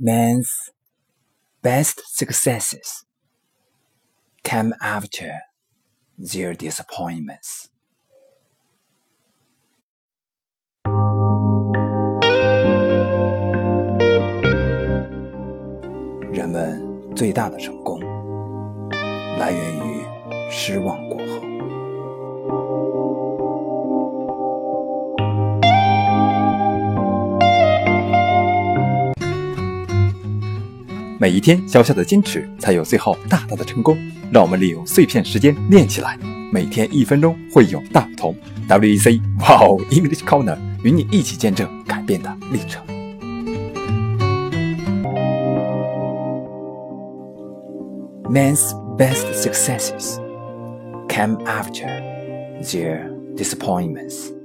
Man's best successes come after their disappointments. 每一天小小的坚持，才有最后大大的成功。让我们利用碎片时间练起来，每天一分钟会有大不同。WEC Wow English Corner 与你一起见证改变的历程。Man's best successes come after their disappointments.